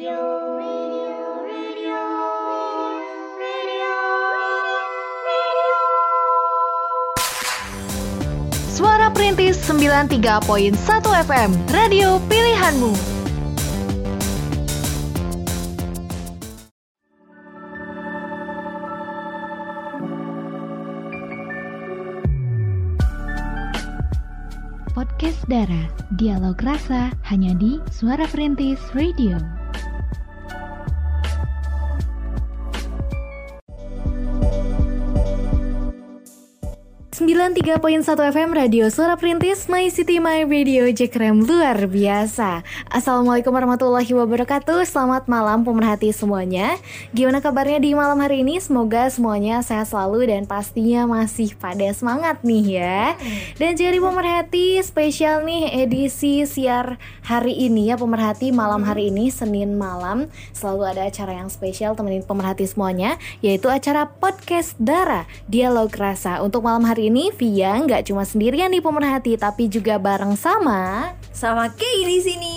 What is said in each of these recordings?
Suara Perintis 93.1 FM, radio pilihanmu. Podcast Dara, dialog rasa hanya di Suara Perintis Radio. Sembilan tiga poin satu FM Radio Suara Perintis My City My Radio Jekrem luar biasa. Assalamualaikum warahmatullahi wabarakatuh. Selamat malam pemerhati semuanya. Gimana kabarnya di malam hari ini? Semoga semuanya sehat selalu dan pastinya masih pada semangat nih ya. Dan jadi pemerhati spesial nih edisi siar hari ini ya Pemerhati malam hari ini Senin malam. Selalu ada acara yang spesial temenin pemerhati semuanya Yaitu acara Podcast Dara Dialog Rasa. Untuk malam hari ini Via nggak cuma sendirian nih pemerhati Tapi juga bareng sama sama Kay di sini.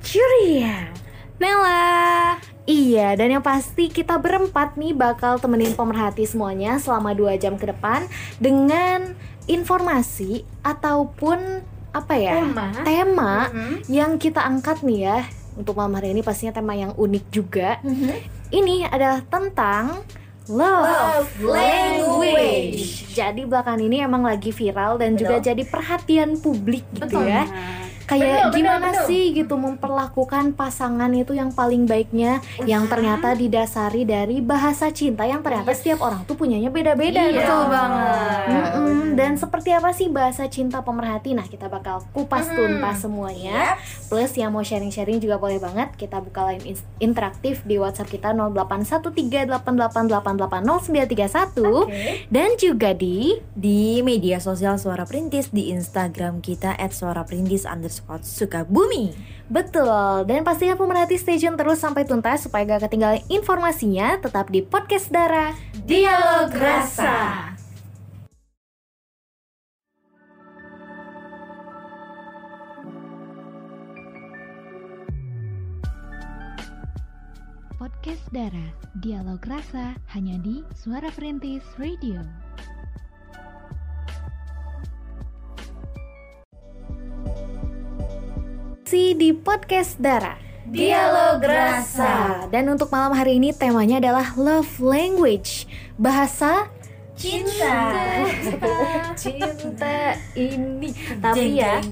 Curia Nela Iya, dan yang pasti kita berempat nih bakal temenin pemerhati semuanya selama dua jam ke depan dengan informasi ataupun apa ya Tema. tema Mhm. yang kita angkat nih ya untuk malam hari ini pastinya tema yang unik juga. Ini adalah tentang love, Love language. Jadi belakangan ini emang lagi viral dan juga Betul. jadi perhatian publik gitu Betul. ya kayak Betul, gimana betul. sih gitu memperlakukan pasangan itu yang paling baiknya yang ternyata didasari dari bahasa cinta yang ternyata setiap orang tuh punyanya beda-beda Iya. gitu. Betul banget. Mm-mm. Dan seperti apa sih bahasa cinta pemerhati? Nah, kita bakal kupas Hmm. tuntas semuanya. Plus yang mau sharing-sharing juga boleh banget. Kita buka line ins- interaktif di WhatsApp kita 081388880931 Oke. dan juga di di media sosial Suara Perintis di Instagram kita @suaraperintis underscore Sukabumi. Betul, dan pastinya pemerhati stay tune terus sampai tuntas supaya gak ketinggalan informasinya tetap di podcast Dara Dialog Rasa. Podcast Dara, dialog rasa hanya di Suara Perintis Radio. Si di podcast Dara. Dialog Rasa. Dan untuk malam hari ini temanya adalah love language. Bahasa? Cinta. cinta. Ini. Tapi ya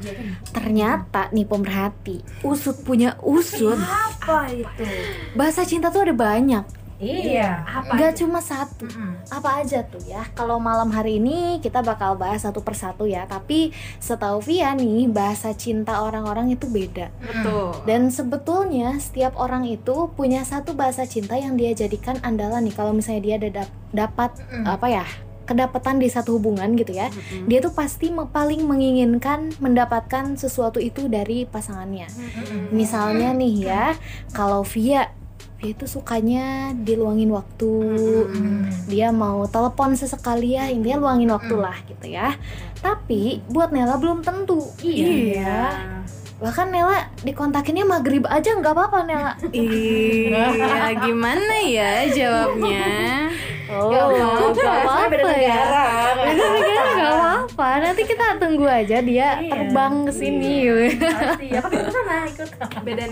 ternyata nih pemerhati Usut punya usut. Apa itu? Bahasa cinta tuh ada banyak Iya. Apa? Gak cuma satu Mm-mm. Apa aja tuh ya Kalau malam hari ini kita bakal bahas satu persatu ya Tapi setahu Via nih Bahasa cinta orang-orang itu beda Betul. Dan sebetulnya setiap orang itu punya satu bahasa cinta yang dia jadikan andalan nih Kalau misalnya dia ada dap- dapat Mm. apa ya kedapatan di satu hubungan gitu ya dia tuh pasti paling menginginkan mendapatkan sesuatu itu dari pasangannya misalnya nih ya kalau Via Via itu sukanya diluangin waktu. Dia mau telepon sesekali ya intinya luangin waktu lah gitu ya. Tapi buat Nela belum tentu. Iya. Bahkan Nela dikontakinnya maghrib aja nggak apa-apa Nela. Iya, gimana ya jawabnya? oh apa-apa, nggak beda apa-apa ya. negara. beda negara nggak apa-apa. Nanti kita tunggu aja dia Iya. terbang ke sini. Pasti. Apa kita sana ikut? Beda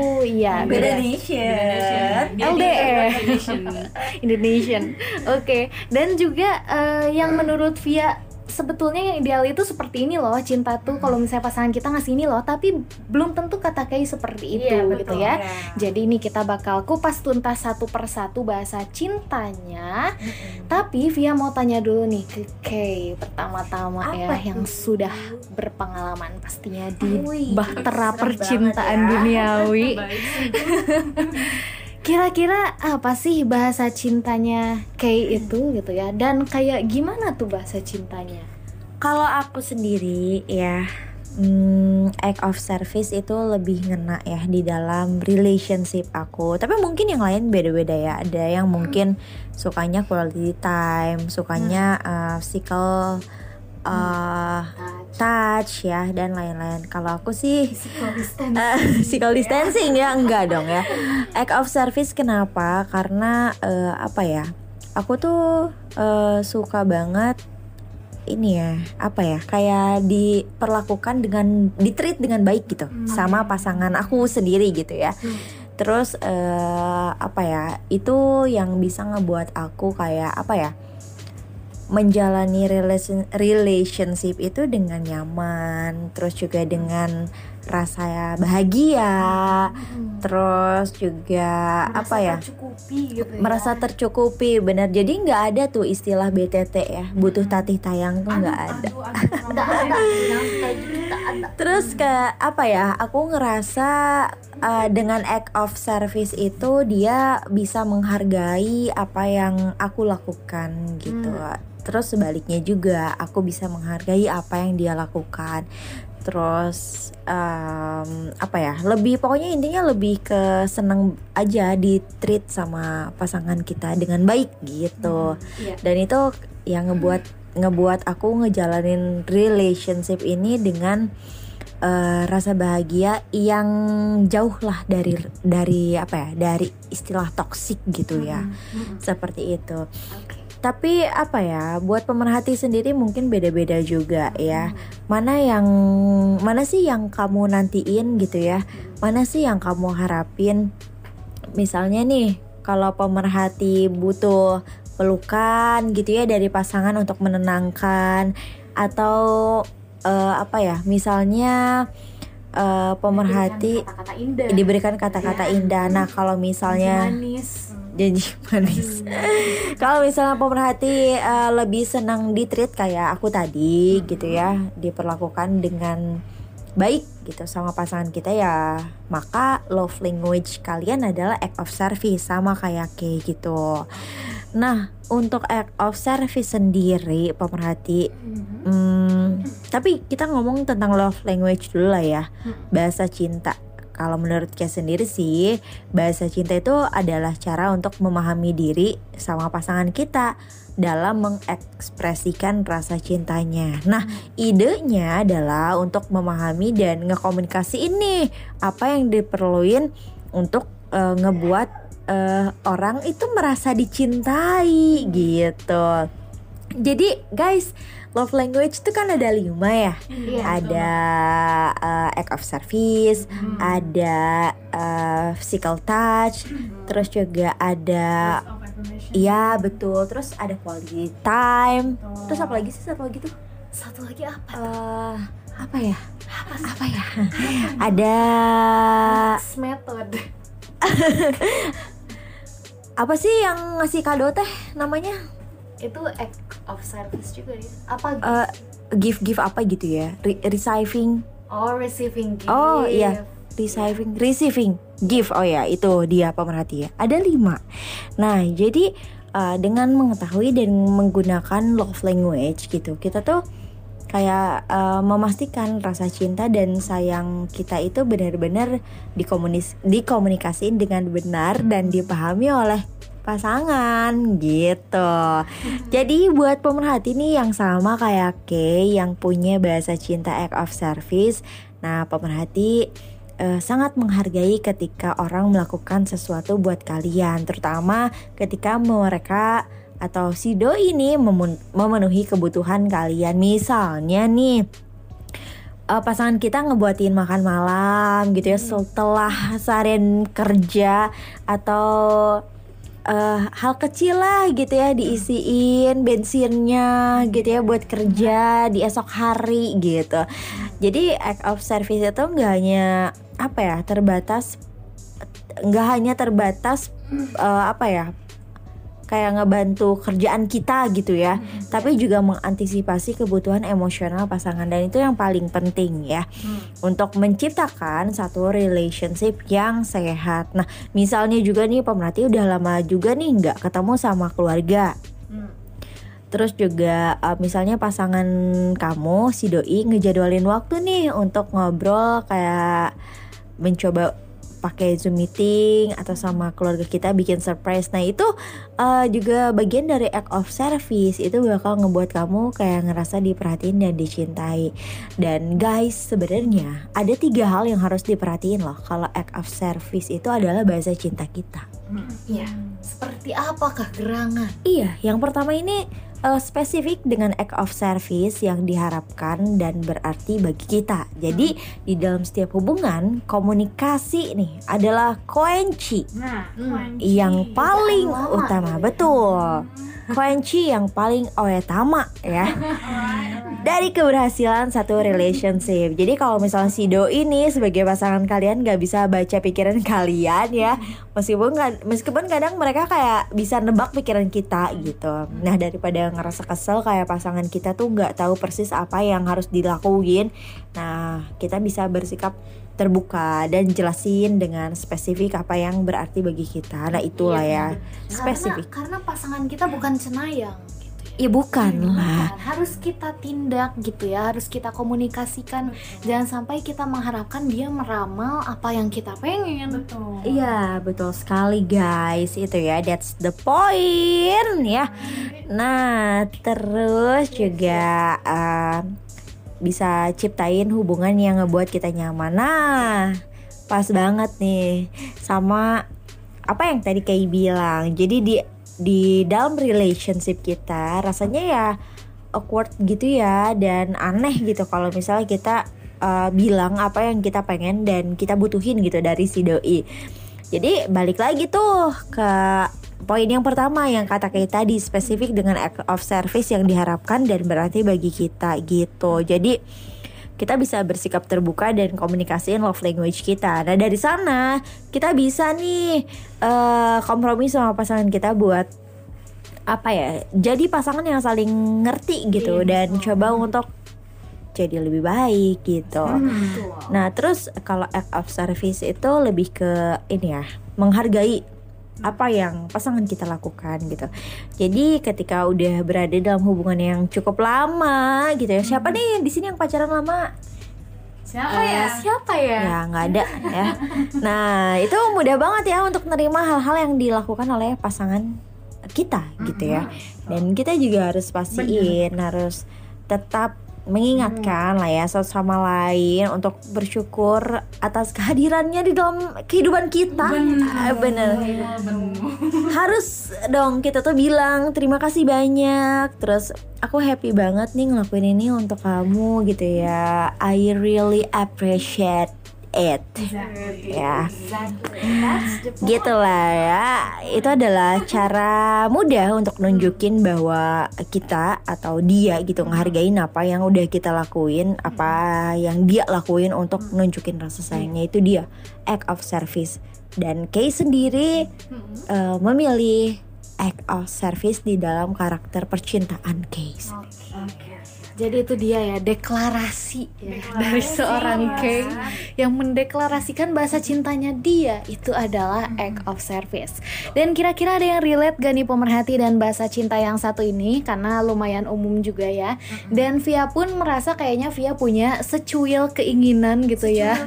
oh iya. Beda beda nation. LDR Indonesian. Oke. Dan juga eh, yang menurut Via sebetulnya yang ideal itu seperti ini loh cinta tuh kalau misalnya pasangan kita ngasih ini loh tapi belum tentu kata kayak seperti itu Iya, gitu betul. ya Iya. jadi ini kita bakal kupas tuntas satu persatu bahasa cintanya tapi Via mau tanya dulu nih ke Kay pertama-tama ya Apa yang tuh? sudah berpengalaman pastinya di Wih, bahtera percintaan ya. duniawi Kira-kira apa sih bahasa cintanya Kay itu gitu ya? Dan kayak gimana tuh bahasa cintanya? Kalau aku sendiri ya hmm, act of service itu lebih ngena ya di dalam relationship aku. Tapi mungkin yang lain beda-beda ya. Ada yang mungkin sukanya quality time, sukanya uh, physical uh, touch ya dan lain-lain. Kalau aku sih Physical distancing. Eh, physical distancing ya enggak dong ya. Act of service kenapa? Karena eh, apa ya? Aku tuh eh, suka banget ini ya apa ya? Kayak diperlakukan dengan ditreat dengan baik gitu sama pasangan aku sendiri gitu ya. Terus eh, apa ya? Itu yang bisa ngebuat aku kayak apa ya menjalani relation, relationship itu dengan nyaman, terus juga dengan rasa bahagia, terus juga apa ya? Tercukupi gitu ya. merasa tercukupi benar. Jadi nggak ada tuh istilah BTT ya. Butuh tatih tayang tuh nggak ada. terus ke apa ya? Aku ngerasa uh, dengan act of service itu dia bisa menghargai apa yang aku lakukan gitu. Terus sebaliknya juga aku bisa menghargai apa yang dia lakukan terus em, apa ya lebih pokoknya intinya lebih ke seneng aja di treat sama pasangan kita dengan baik gitu. Iya. dan itu yang ngebuat ngebuat aku ngejalanin relationship ini dengan eh, rasa bahagia yang jauh lah dari dari apa ya dari istilah toksik gitu ya. Seperti itu. Oke. Tapi apa ya buat pemerhati sendiri mungkin beda-beda juga ya. Mana yang mana sih yang kamu nantiin gitu ya? Mana sih yang kamu harapin? Misalnya nih kalau pemerhati butuh pelukan gitu ya dari pasangan untuk menenangkan atau eh, apa ya misalnya eh, pemerhati Kata-kata indah. diberikan kata-kata indah. Nah kalau misalnya Manis. Janji manis. Kalau misalnya pemerhati eh, lebih senang di treat kayak aku tadi gitu ya, diperlakukan dengan baik gitu sama pasangan kita ya, maka love language kalian adalah act of service sama kayak kayak gitu. Nah, untuk act of service sendiri pemerhati hmm, tapi kita ngomong tentang love language dulu lah ya, bahasa cinta. Kalau menurut Kia sendiri sih, bahasa cinta itu adalah cara untuk memahami diri sama pasangan kita dalam mengekspresikan rasa cintanya. Nah, idenya adalah untuk memahami dan ngekomunikasi ini apa yang diperluin untuk eh, ngebuat eh, orang itu merasa dicintai gitu. Jadi guys, love language itu kan ada lima ya. Iya. ada uh, act of service, ada uh, physical touch, terus juga ada iya betul, terus ada quality time, terus apa lagi sih satu lagi tuh? Satu lagi apa? Eh, apa ya? Apa ya? ada method. apa sih yang ngasih kado teh namanya? Itu act of service juga ya. Apa? Eh, gift gift apa gitu ya? Re- receiving oh, receiving gift. Oh iya, receiving, receiving gift. Oh ya, itu dia pemerhati ya. Ada lima. Nah, jadi uh, dengan mengetahui dan menggunakan love language gitu, kita tuh kayak uh, memastikan rasa cinta dan sayang kita itu benar-benar dikomunis dikomunikasiin dengan benar dan dipahami oleh pasangan gitu. Jadi buat pemerhati nih yang sama kayak Kay yang punya bahasa cinta act of service, nah pemerhati eh, sangat menghargai ketika orang melakukan sesuatu buat kalian, terutama ketika mereka atau si doi ini memenuhi kebutuhan kalian. Misalnya nih eh, pasangan kita ngebuatin makan malam gitu ya setelah seharian kerja atau eh, hal kecil lah gitu ya diisiin bensinnya gitu ya buat kerja di esok hari gitu. Jadi act of service itu nggak hanya apa ya terbatas nggak hanya terbatas eh, apa ya kayak ngebantu kerjaan kita gitu ya, tapi juga mengantisipasi kebutuhan emosional pasangan. Dan itu yang paling penting ya. Untuk menciptakan satu relationship yang sehat. Nah, misalnya juga nih pemerhati udah lama juga nih nggak ketemu sama keluarga. Terus juga uh, misalnya pasangan kamu si doi ngejadwalin waktu nih untuk ngobrol kayak mencoba pakai Zoom meeting atau sama keluarga kita bikin surprise. Nah, itu uh, juga bagian dari act of service. Itu bakal ngebuat kamu kayak ngerasa diperhatiin dan dicintai. Dan guys, sebenarnya ada tiga hal yang harus diperhatiin loh. Kalau act of service itu adalah bahasa cinta kita. Iya. Seperti apakah gerangan? Iya, yang pertama ini uh, spesifik dengan act of service yang diharapkan dan berarti bagi kita. Jadi di dalam setiap hubungan komunikasi nih adalah kunci Nah, Hmm. yang paling utama. gitu ya. Kunci yang paling utama ya dari keberhasilan satu relationship. Jadi kalau misalnya si Do ini sebagai pasangan kalian gak bisa baca pikiran kalian ya, meskipun meskipun kadang mereka kayak bisa nebak pikiran kita gitu. Nah daripada ngerasa kesel kayak pasangan kita tuh nggak tahu persis apa yang harus dilakuin, nah kita bisa bersikap terbuka dan jelasin dengan spesifik apa yang berarti bagi kita. Nah itulah ya spesifik. Karena, karena pasangan kita bukan cenayang gitu ya. Ya bukan lah. Bukan, harus kita tindak gitu ya, harus kita komunikasikan. Jangan sampai kita mengharapkan dia meramal apa yang kita pengen. Betul. Iya betul sekali guys itu ya that's the point ya. Nah terus juga uh, bisa ciptain hubungan yang ngebuat kita nyaman. Nah pas banget nih sama apa yang tadi kayak bilang. Jadi di di dalam relationship kita rasanya ya awkward gitu ya dan aneh gitu kalau misalnya kita uh, bilang apa yang kita pengen dan kita butuhin gitu dari si doi. Jadi balik lagi tuh ke poin yang pertama yang kata kayak tadi spesifik dengan act of service yang diharapkan dan berarti bagi kita gitu. Jadi kita bisa bersikap terbuka dan komunikasiin love language kita. Nah dari sana kita bisa nih eh, kompromi sama pasangan kita buat apa ya? Jadi pasangan yang saling ngerti gitu dan coba untuk jadi lebih baik gitu. Nah terus kalau act of service itu lebih ke ini ya menghargai apa yang pasangan kita lakukan gitu. Jadi ketika udah berada dalam hubungan yang cukup lama gitu ya. Siapa nih di sini yang pacaran lama? Siapa Eh, ya? siapa ya? Ya nggak ada ya. Nah itu mudah banget ya untuk nerima hal-hal yang dilakukan oleh pasangan kita gitu ya. Dan kita juga harus pastiin harus tetap mengingatkan lah ya satu sama lain untuk bersyukur atas kehadirannya di dalam kehidupan kita. Ah, Bener. Harus dong kita tuh bilang terima kasih banyak. Terus aku happy banget nih ngelakuin ini untuk kamu gitu ya. I really appreciate it. Ya. Gitu lah ya. Itu adalah cara mudah untuk nunjukin bahwa kita atau dia gitu ngehargain apa yang udah kita lakuin, apa yang dia lakuin untuk nunjukin rasa sayangnya itu dia act of service. Dan Kay sendiri eh, memilih act of service di dalam karakter percintaan Kay. Jadi itu dia ya deklarasi, ya, dari seorang Kay yang mendeklarasikan bahasa cintanya dia itu adalah act of service. Dan kira-kira ada yang relate gak nih pemerhati dan bahasa cinta yang satu ini karena lumayan umum juga ya. Dan Via pun merasa kayaknya Via punya secuil keinginan gitu ya.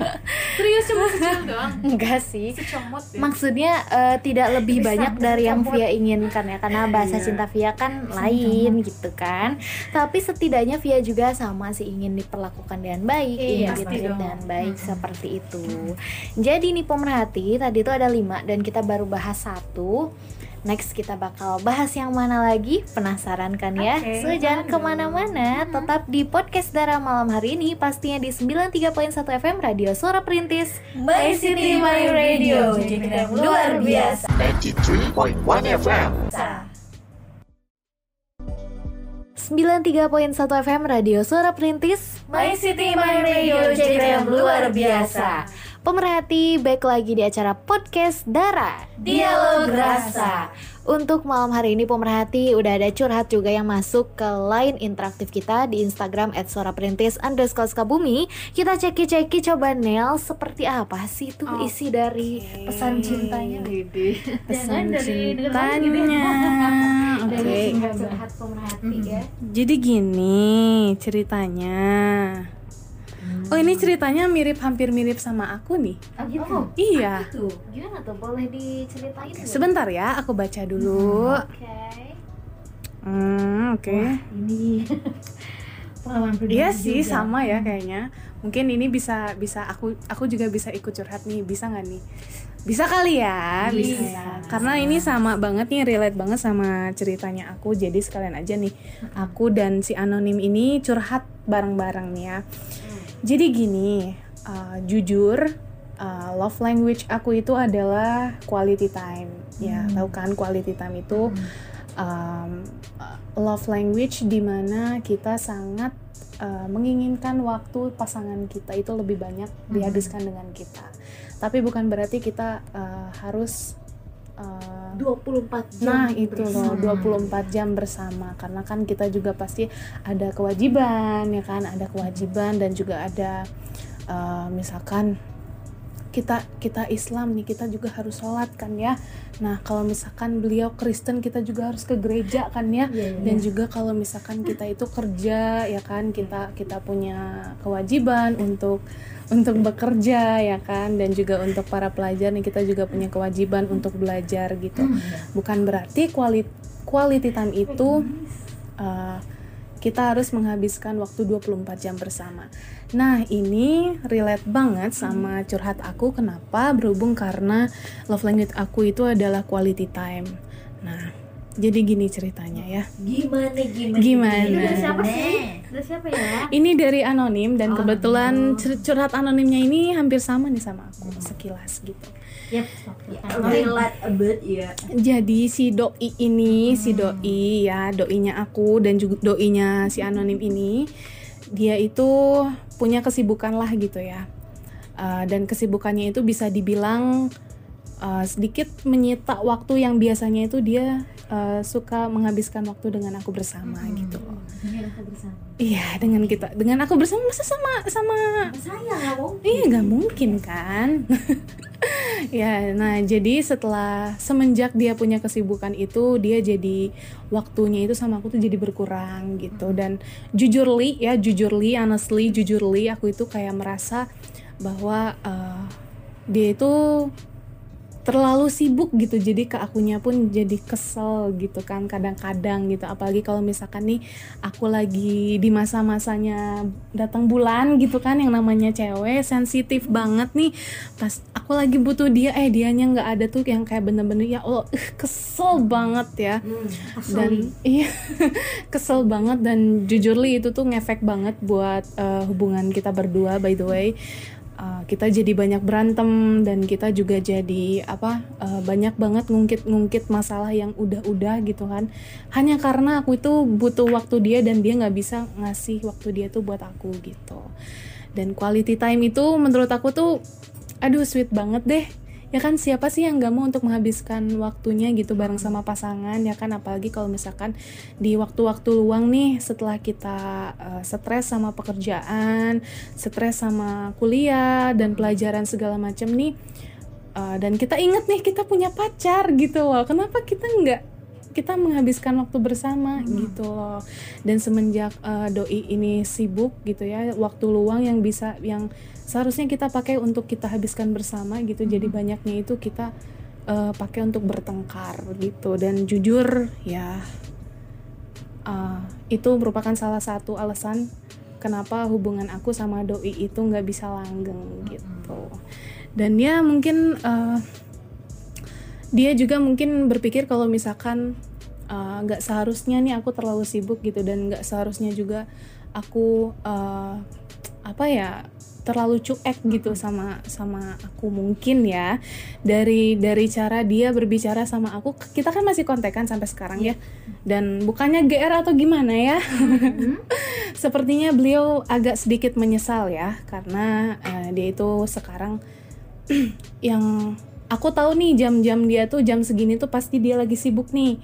Serius cuma secil doang. Enggak sih. Secomot ya. Maksudnya eh, tidak lebih Bisa, banyak dari yang. Via inginkan ya karena bahasa Iya. cinta Via kan lain gitu kan. Tapi setidaknya Via juga sama sih ingin diperlakukan dengan baik, Iya, ingin dong. dengan baik seperti itu. Jadi nih pemerhati tadi itu ada lima dan kita baru bahas satu. Next kita bakal bahas yang mana lagi? Penasaran kan ya? Oke, so jangan ke mana-mana, tetap di podcast Dara malam hari ini pastinya di 93.1 FM Radio Suara Perintis My City, My Radio. Jadi luar biasa. 93.1 FM. 93.1 FM Radio Suara Perintis. My City My Radio jadi yang luar biasa. Pemerhati baik lagi di acara podcast Dara. Dialog Rasa. Untuk malam hari ini pemerhati udah ada curhat juga yang masuk ke line interaktif kita di Instagram at suara perintis underscore Sukabumi. Kita ceki-ceki coba Nel seperti apa sih tuh isi dari pesan cintanya? Jangan dari cintanya. Dari Oke. curhat-curhat pemerhati ya Jadi gini ceritanya. Oh ini ceritanya mirip hampir mirip sama aku nih. Oh, gitu. Iya. Tuh, gimana tuh? Boleh diceritain nggak? Sebentar ya, aku baca dulu. Oke. Hmm, oke. Ini pengalaman pribadi Iya sih juga. sama ya kayaknya. Mungkin ini bisa bisa aku aku juga bisa ikut curhat nih. Bisa nggak nih? Bisa kali ya, bisa, ya. Karena ini sama banget nih, relate banget sama ceritanya aku. Jadi sekalian aja nih, aku dan si anonim ini curhat bareng-bareng nih ya. Jadi gini, uh, jujur, uh, love language aku itu adalah quality time. Ya, tahu kan quality time itu um, uh, love language di mana kita sangat uh, menginginkan waktu pasangan kita itu lebih banyak dihabiskan dengan kita. Tapi bukan berarti kita uh, harus uh, 24 jam Nah itu loh bersama. 24 jam bersama karena kan kita juga pasti ada kewajiban ya kan ada kewajiban dan juga ada uh, misalkan kita kita Islam nih kita juga harus sholat kan ya. Nah kalau misalkan beliau Kristen kita juga harus ke gereja kan ya. Iya, iya. dan juga kalau misalkan kita itu kerja ya kan kita kita punya kewajiban untuk untuk bekerja ya kan. Dan juga untuk para pelajar nih kita juga punya kewajiban untuk belajar gitu. Bukan berarti quality quality time itu uh, kita harus menghabiskan waktu 24 jam bersama. Nah, ini relate banget sama curhat aku kenapa berhubung karena love language aku itu adalah quality time. Nah, jadi gini ceritanya ya. Gimana gimana? Gimana? Ini dari siapa sih? Dari siapa ya? Ini dari anonim dan kebetulan cur- curhat anonimnya ini hampir sama nih sama aku sekilas gitu. Yep. Relate a bit ya. Jadi si doi ini, si doi ya, doinya aku dan juga doinya si anonim ini, dia itu punya kesibukan lah gitu ya. Uh, dan kesibukannya itu bisa dibilang uh, sedikit menyita waktu yang biasanya itu dia uh, suka menghabiskan waktu dengan aku bersama gitu. Ini aku bersama. Iya, dengan kita, dengan aku bersama masa sama sama Saya nggak mau. Iya nggak mungkin kan Ya nah jadi setelah Semenjak dia punya kesibukan itu Dia jadi Waktunya itu sama aku tuh jadi berkurang gitu Dan jujurly ya jujurly Honestly jujurly Aku itu kayak merasa Bahwa eh, Dia itu terlalu sibuk gitu jadi ke akunya pun jadi kesel gitu kan kadang-kadang gitu. Apalagi kalau misalkan nih aku lagi di masa-masanya datang bulan gitu kan yang namanya cewek sensitif banget nih. Pas aku lagi butuh dia eh dianya nggak ada tuh yang kayak bener-bener ya Allah ih, kesel banget ya. Dan iya kesel banget. Dan jujur li itu tuh ngefek banget buat eh, hubungan kita berdua by the way Uh, kita jadi banyak berantem dan kita juga jadi apa uh, banyak banget ngungkit-ngungkit masalah yang udah-udah gitu kan. Hanya karena aku itu butuh waktu dia dan dia nggak bisa ngasih waktu dia tuh buat aku gitu. Dan quality time itu menurut aku tuh aduh sweet banget deh ya kan siapa sih yang nggak mau untuk menghabiskan waktunya gitu bareng sama pasangan ya kan? Apalagi kalau misalkan di waktu-waktu luang nih setelah kita uh, stres sama pekerjaan stres sama kuliah dan pelajaran segala macam nih uh, dan kita inget nih kita punya pacar gitu loh. Kenapa kita nggak kita menghabiskan waktu bersama gitu loh. Dan semenjak uh, doi ini sibuk gitu ya waktu luang yang bisa yang seharusnya kita pakai untuk kita habiskan bersama gitu. Jadi banyaknya itu kita uh, pakai untuk bertengkar gitu. Dan jujur ya uh, itu merupakan salah satu alasan kenapa hubungan aku sama doi itu nggak bisa langgeng gitu. Dan ya mungkin uh, dia juga mungkin berpikir kalau misalkan uh, nggak seharusnya nih aku terlalu sibuk gitu dan nggak seharusnya juga aku uh, apa ya terlalu cuek gitu sama sama aku mungkin ya. Dari dari cara dia berbicara sama aku kita kan masih kontekan sampai sekarang ya. Dan bukannya GR atau gimana ya? Sepertinya beliau agak sedikit menyesal ya karena eh, dia itu sekarang yang aku tahu nih jam-jam dia tuh jam segini tuh pasti dia lagi sibuk nih.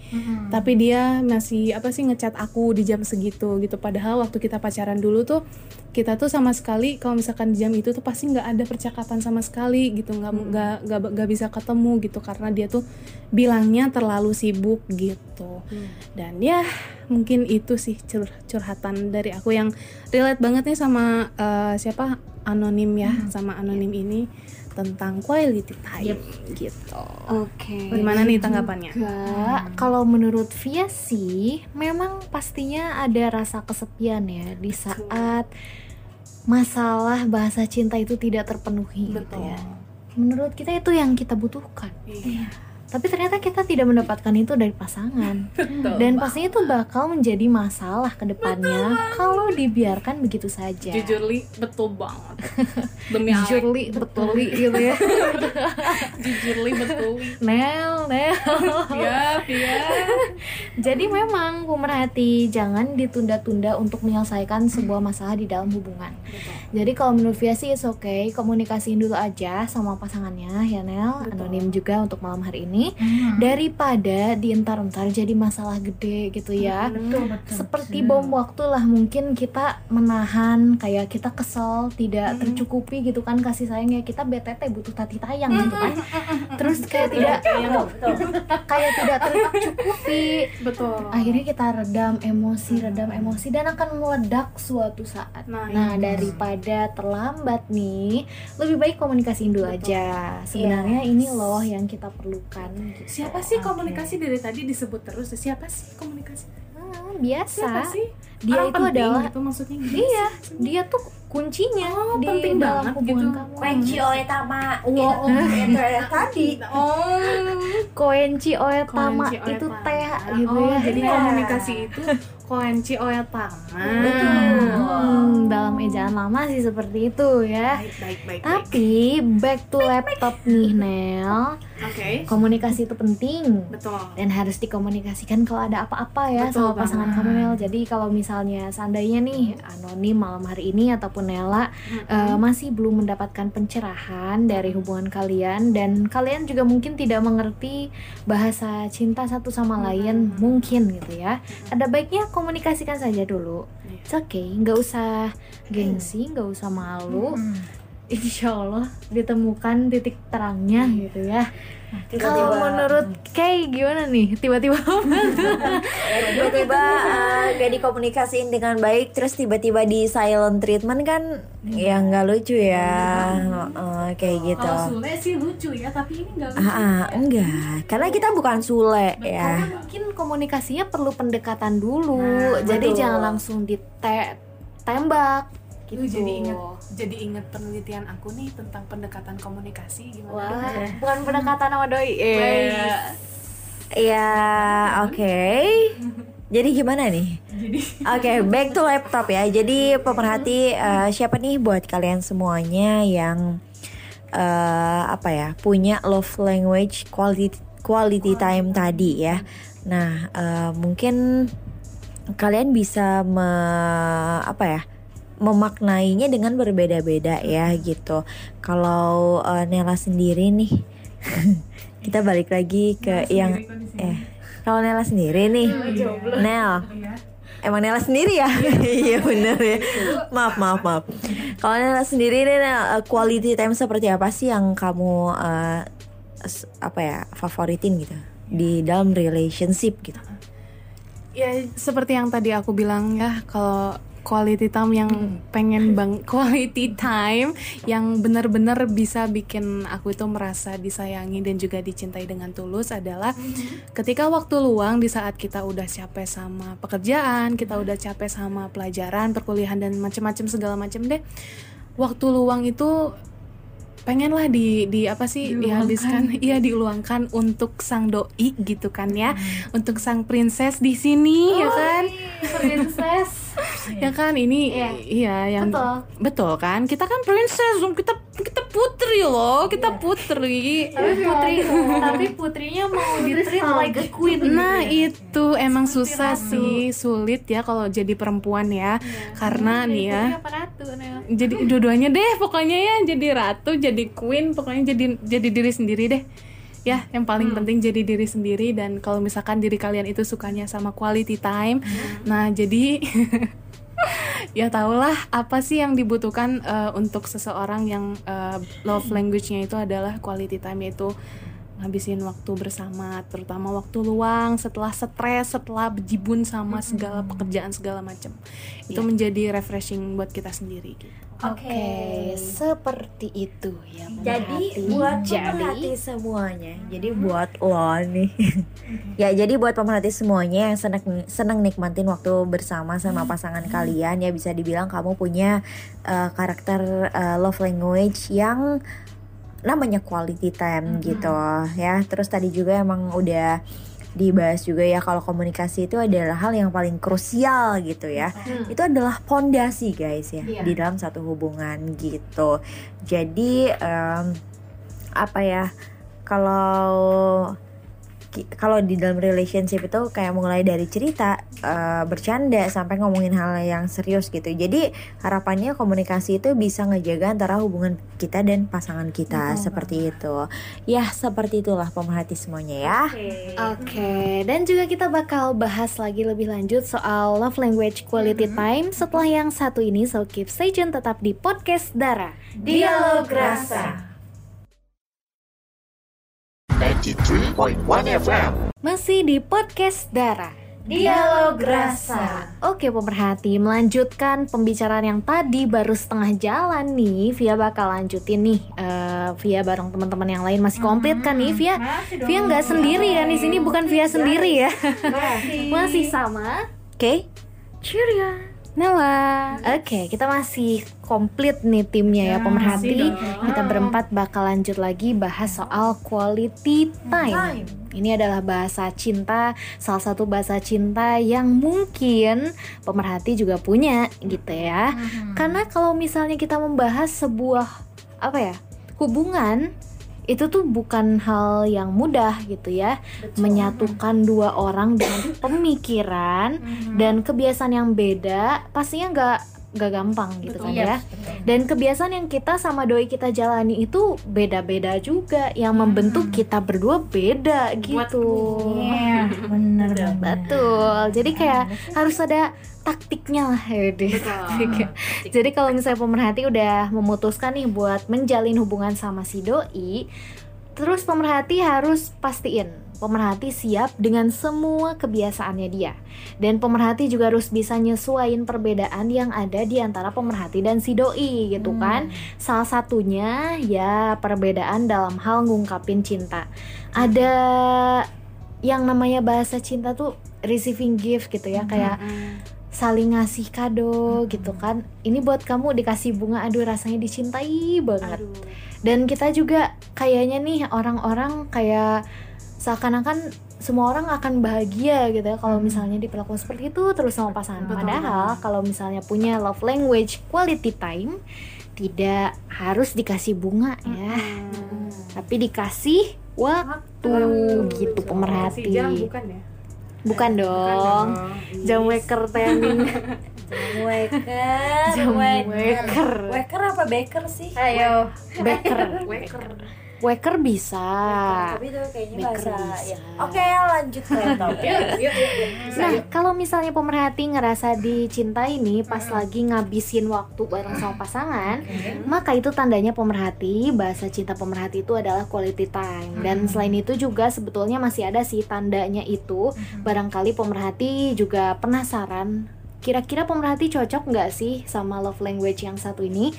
Tapi dia masih apa sih ngechat aku di jam segitu gitu. Padahal waktu kita pacaran dulu tuh kita tuh sama sekali kalau misalkan di jam itu tuh pasti nggak ada percakapan sama sekali gitu. Nggak nggak nggak nggak bisa ketemu gitu. Karena dia tuh bilangnya terlalu sibuk gitu. Dan ya mungkin itu sih cur- curhatan dari aku yang relate banget nih sama eh, siapa? Anonim ya sama anonim ini tentang quality time gitu Oke. gimana nih tanggapannya Enggak, kalau menurut Via sih memang pastinya ada rasa kesepian ya di saat masalah bahasa cinta itu tidak terpenuhi gitu betul ya. Menurut kita itu yang kita butuhkan. Iya. Tapi ternyata kita tidak mendapatkan itu dari pasangan. Dan pastinya itu bakal menjadi masalah ke depannya kalau dibiarkan begitu saja. jujur li betul banget. Demi Jujur li, betul li gitu ya. jujur li betul li. Nel, Nel. ya ya Jadi memang pemerhati jangan ditunda-tunda untuk menyelesaikan sebuah masalah di dalam hubungan. Jadi kalau menurut Via sih it's okay, komunikasiin dulu aja sama pasangannya ya Nel, anonim juga untuk malam hari ini daripada dientar-entar jadi masalah gede gitu ya. Seperti bom waktu lah mungkin kita menahan kayak kita kesel tidak tercukupi gitu kan kasih sayangnya kita BTT butuh tati tayang gitu kan. Terus kayak tidak kayak tidak tercukupi. Betul. Akhirnya kita redam emosi redam emosi dan akan meledak suatu saat. Nah, nah, daripada terlambat nih lebih baik komunikasiin dulu aja. Sebenarnya ini loh yang kita perlukan gitu. siapa sih komunikasi dari tadi disebut terus? Siapa sih komunikasi? Hmm, biasa. Siapa sih? Dia Orang itu penting adalah gitu maksudnya gimana iya sih? dia tuh kuncinya Oh, di penting dalam banget hubungan gitu. kamu. Kunci oleh tama Wow. itu yang tadi. Oh. Koenci oetama Koenci itu oetama. teh. Gitu oh, ya jadi Iya. komunikasi itu koenci oetama. Hmm, dalam ejaan lama sih seperti itu ya. Baik baik baik baik. Tapi back to laptop nih Nel. Oke. Komunikasi itu penting. Betul. Dan harus dikomunikasikan kalau ada apa-apa ya Betul sama pasangan kamu Nel. Jadi kalau misalnya seandainya nih anonim malam hari ini ataupun Nela eh, Masih belum mendapatkan pencerahan dari hubungan kalian Dan kalian juga mungkin tidak mengerti bahasa cinta satu sama lain Mungkin gitu ya. Ada baiknya komunikasikan saja dulu. Iya. It's okay, nggak usah gengsi, nggak usah malu. Insya Allah ditemukan titik terangnya gitu ya. Kalau menurut Kay gimana nih? Tiba-tiba tiba-tiba eh, gak dikomunikasiin dengan baik terus tiba-tiba di silent treatment kan ya nggak lucu ya. Heeh, kayak gitu. kalau Sule sih lucu ya tapi ini nggak lucu ah, ah, enggak. Karena kita bukan Sule ya. mungkin komunikasinya perlu pendekatan dulu. Nah, Jadi betul. jangan langsung ditembak Lu gitu. jadi inget jadi inget penelitian aku nih tentang pendekatan komunikasi gimana Wah, bukan pendekatan sama doi. Eh. ya oke jadi gimana nih Oke, back to laptop ya. Jadi pemerhati eh, siapa nih buat kalian semuanya yang eh, apa ya punya love language quality quality time tadi ya. Nah, eh, mungkin kalian bisa me, apa ya memaknainya dengan berbeda-beda ya gitu. Kalau eh, Nela sendiri nih, kita balik lagi ke yang eh kalau Nela sendiri nih, Nel, emang Nela sendiri ya? Iya bener ya. Maaf maaf maaf. Kalau Nela sendiri nih, Nel, eh, quality time seperti apa sih yang kamu s- apa ya favoritin gitu di dalam relationship gitu? ya seperti yang tadi aku bilang ya kalau quality time yang pengen bang quality time yang benar-benar bisa bikin aku itu merasa disayangi dan juga dicintai dengan tulus adalah ketika waktu luang di saat kita udah capek sama pekerjaan kita udah capek sama pelajaran perkuliahan dan macam-macam segala macam deh waktu luang itu pengen lah di di apa sih dihabiskan iya diluangkan untuk sang doi gitu kan ya untuk sang princess di sini ya kan? Princess. Ya kan? Ini Iya. iya yang Betul. betul kan? Kita kan princess dong kita kita putri loh. Kita putri. Tapi putri tapi putrinya mau di treat like a queen. Nah itu emang susah sih. Sulit ya kalau jadi perempuan ya. Karena nih ya ratu jadi dua-duanya deh pokoknya ya. Jadi ratu jadi queen pokoknya jadi jadi diri sendiri deh ya yang paling penting jadi diri sendiri dan kalau misalkan diri kalian itu sukanya sama quality time nah jadi ya tahulah apa sih yang dibutuhkan eh, untuk seseorang yang eh, love language-nya itu adalah quality time yaitu ngabisin waktu bersama terutama waktu luang setelah stres setelah bejibun sama segala pekerjaan segala macam itu menjadi refreshing buat kita sendiri gitu. Oke, seperti itu ya. Jadi buat jadi pemerhati semuanya. Jadi buat lo nih. ya jadi buat pemerhati semuanya yang seneng seneng nikmatin waktu bersama sama pasangan kalian ya bisa dibilang kamu punya uh, karakter uh, love language yang namanya quality time gitu ya. Terus tadi juga emang udah dibahas juga ya kalau komunikasi itu adalah hal yang paling krusial gitu ya. Itu adalah pondasi guys ya Iya. di dalam satu hubungan gitu. Jadi em, apa ya kalau kalau di dalam relationship itu kayak mulai dari cerita eh, bercanda sampai ngomongin hal yang serius gitu. Jadi harapannya komunikasi itu bisa ngejaga antara hubungan kita dan pasangan kita seperti itu. Ya seperti itulah pemerhati semuanya ya. Oke, dan juga kita bakal bahas lagi lebih lanjut soal love language quality time setelah yang satu ini. So keep stay tune tetap di podcast Dara. Dialog Rasa. 93.1 FM. Masih di podcast Dara. Dialog Rasa. Oke pemerhati, melanjutkan pembicaraan yang tadi baru setengah jalan nih. Via bakal lanjutin nih. eh, Via bareng teman-teman yang lain masih komplit kan nih Via? Via nggak sendiri kan di sini bukan Via sendiri ya. masih sama. Oke. Cheerio. Nela. Oke, kita masih komplit nih timnya ya pemerhati. Kita berempat bakal lanjut lagi bahas soal quality time. Ini adalah bahasa cinta, salah satu bahasa cinta yang mungkin pemerhati juga punya gitu ya. Karena kalau misalnya kita membahas sebuah apa ya hubungan itu tuh bukan hal yang mudah gitu ya. Menyatukan dua orang dengan pemikiran dan kebiasaan yang beda pastinya nggak nggak gampang gitu kan ya. Dan kebiasaan yang kita sama doi kita jalani itu beda-beda juga. Yang membentuk kita berdua beda gitu. Bener banget. Betul. Jadi kayak harus ada taktiknya lah ya deh. Jadi kalau misalnya pemerhati udah memutuskan nih buat menjalin hubungan sama si doi terus pemerhati harus pastiin. Pemerhati siap dengan semua kebiasaannya dia. Dan pemerhati juga harus bisa nyesuaiin perbedaan yang ada di antara pemerhati dan si doi gitu kan? Salah satunya ya perbedaan dalam hal ngungkapin cinta. Ada yang namanya bahasa cinta tuh receiving gift gitu ya kayak saling ngasih kado gitu kan. Ini buat kamu dikasih bunga aduh rasanya dicintai banget. Dan kita juga kayaknya nih orang-orang kayak seakan-akan semua orang akan bahagia gitu ya kalau misalnya diperlakukan seperti itu terus sama pasangan. Padahal kalau misalnya punya love language quality time tidak harus dikasih bunga ya. Tapi dikasih waktu gitu pemerhati. Bukan ya bukan dong. jam waker timing. Waker, Jam waker, waker. Apa baker sih? ayo. Baker. Waker bisa Tapi itu kayaknya bahasa bisa. ya. Oke, lanjut ke. Nah, kalau misalnya pemerhati ngerasa dicintai nih pas lagi ngabisin waktu bareng sama pasangan, maka itu tandanya pemerhati. Bahasa cinta pemerhati itu adalah quality time. Dan selain itu juga sebetulnya masih ada sih tandanya itu. Barangkali pemerhati juga penasaran. Kira-kira pemerhati cocok nggak sih sama love language yang satu ini?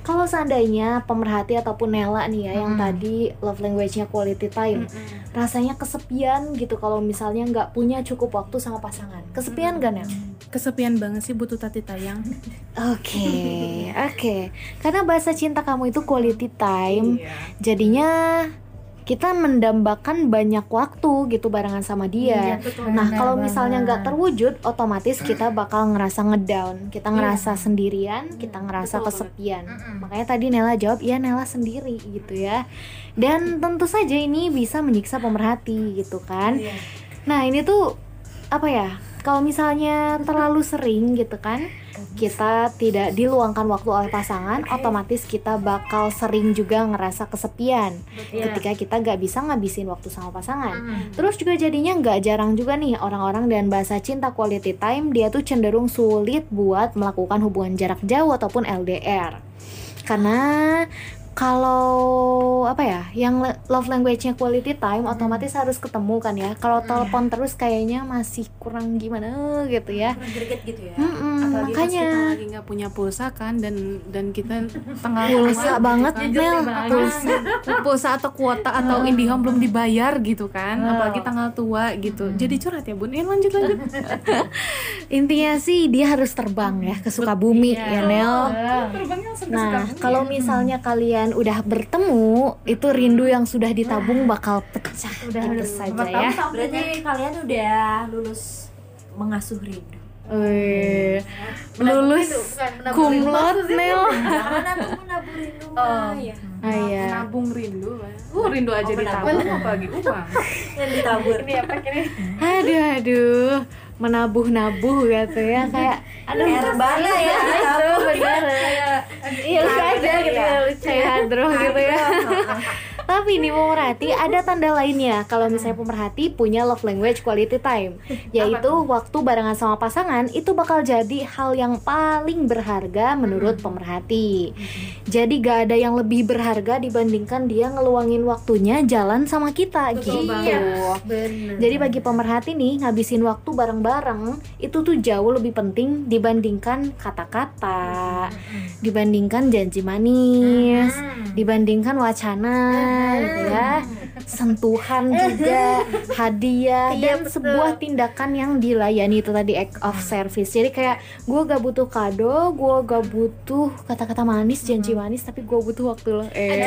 Kalau seandainya pemerhati ataupun Nela nih ya yang tadi love language-nya quality time, rasanya kesepian gitu kalau misalnya nggak punya cukup waktu sama pasangan. Kesepian gak Nel? kesepian banget sih butuh tati tayang Oke, oke. Karena bahasa cinta kamu itu quality time, jadinya kita mendambakan banyak waktu gitu barengan sama dia. Nah, kalau misalnya nggak terwujud, otomatis kita bakal ngerasa ngedown, kita ngerasa sendirian, kita ngerasa kesepian. Makanya tadi Nela jawab, ya Nela sendiri gitu ya. Dan tentu saja ini bisa menyiksa pemerhati gitu kan. Nah, ini tuh apa ya? Kalau misalnya terlalu sering gitu kan, kita tidak diluangkan waktu oleh pasangan, otomatis kita bakal sering juga ngerasa kesepian ketika kita nggak bisa ngabisin waktu sama pasangan. Terus juga jadinya nggak jarang juga nih orang-orang dan bahasa cinta quality time dia tuh cenderung sulit buat melakukan hubungan jarak jauh ataupun LDR. Karena kalau apa ya, yang love language-nya quality time otomatis harus ketemu kan ya. Kalau telepon terus kayaknya masih kurang gimana gitu ya. greget gitu ya. Mm-mm, Apalagi pas makanya. kita lagi nggak punya pulsa kan dan dan kita tengah pulsa banget Nel. pulsa, pulsa atau kuota atau IndiHome belum dibayar gitu kan apalagi tanggal tua gitu. Jadi curhat ya bun. Ya lanjut lanjut. Intinya sih dia harus terbang ya ke Sukabumi ya Nel. terbangnya langsung ke Nah, kalau misalnya kalian udah bertemu, itu rindu yang sudah ditabung bakal pecah. Gitu saja ya. berarti kalian udah lulus mengasuh rindu? Wih, lulus kumlot Nel. menabur rindu mah ya Ah iya. nabung rindu uh rindu aja ditabung apalagi uang yang ditabur. Aduh aduh, menabuh-nabuh gitu ya kayak aduh Herbana ya ditabur bener. Iya lucu aja gitu ya, lucu ya hadroh gitu ya. Tapi nih pemerhati ada tanda lainnya. Kalau misalnya pemerhati punya love language quality time yaitu waktu barengan sama pasangan itu bakal jadi hal yang paling berharga menurut pemerhati. Jadi gak ada yang lebih berharga dibandingkan dia ngeluangin waktunya jalan sama kita gitu. Jadi bagi pemerhati nih ngabisin waktu bareng-bareng itu tuh jauh lebih penting dibandingkan kata-kata, dibandingkan janji manis, dibandingkan wacana gitu ya. Sentuhan juga, hadiah dan sebuah tindakan yang dilayani itu tadi act of service. Jadi kayak gue gak butuh kado, gue gak butuh kata-kata manis, janji manis, tapi gue butuh waktu lo. Eh.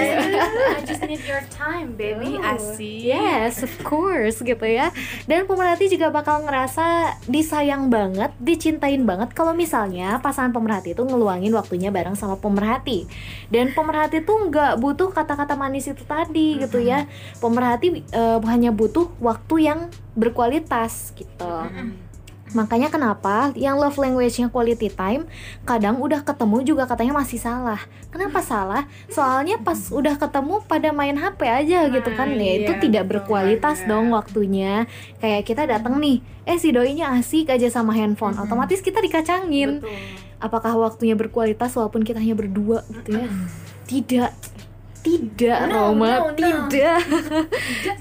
I just need your time baby asik Yes, of course gitu ya. Dan pemerhati juga bakal ngerasa disayang banget, dicintain banget kalau misalnya pasangan pemerhati itu ngeluangin waktunya bareng sama pemerhati. Dan pemerhati tuh nggak butuh kata-kata manis itu tadi gitu ya. Pemerhati eh, hanya butuh waktu yang berkualitas gitu. Makanya kenapa yang love language-nya quality time kadang udah ketemu juga katanya masih salah. Kenapa salah? Soalnya pas udah ketemu pada main HP aja gitu kan. Ya itu tidak berkualitas dong waktunya. Kayak kita datang nih, eh si doinya asik aja sama handphone. Otomatis kita dikacangin. Apakah waktunya berkualitas walaupun kita hanya berdua gitu ya? Tidak. Tidak, Roma, tidak.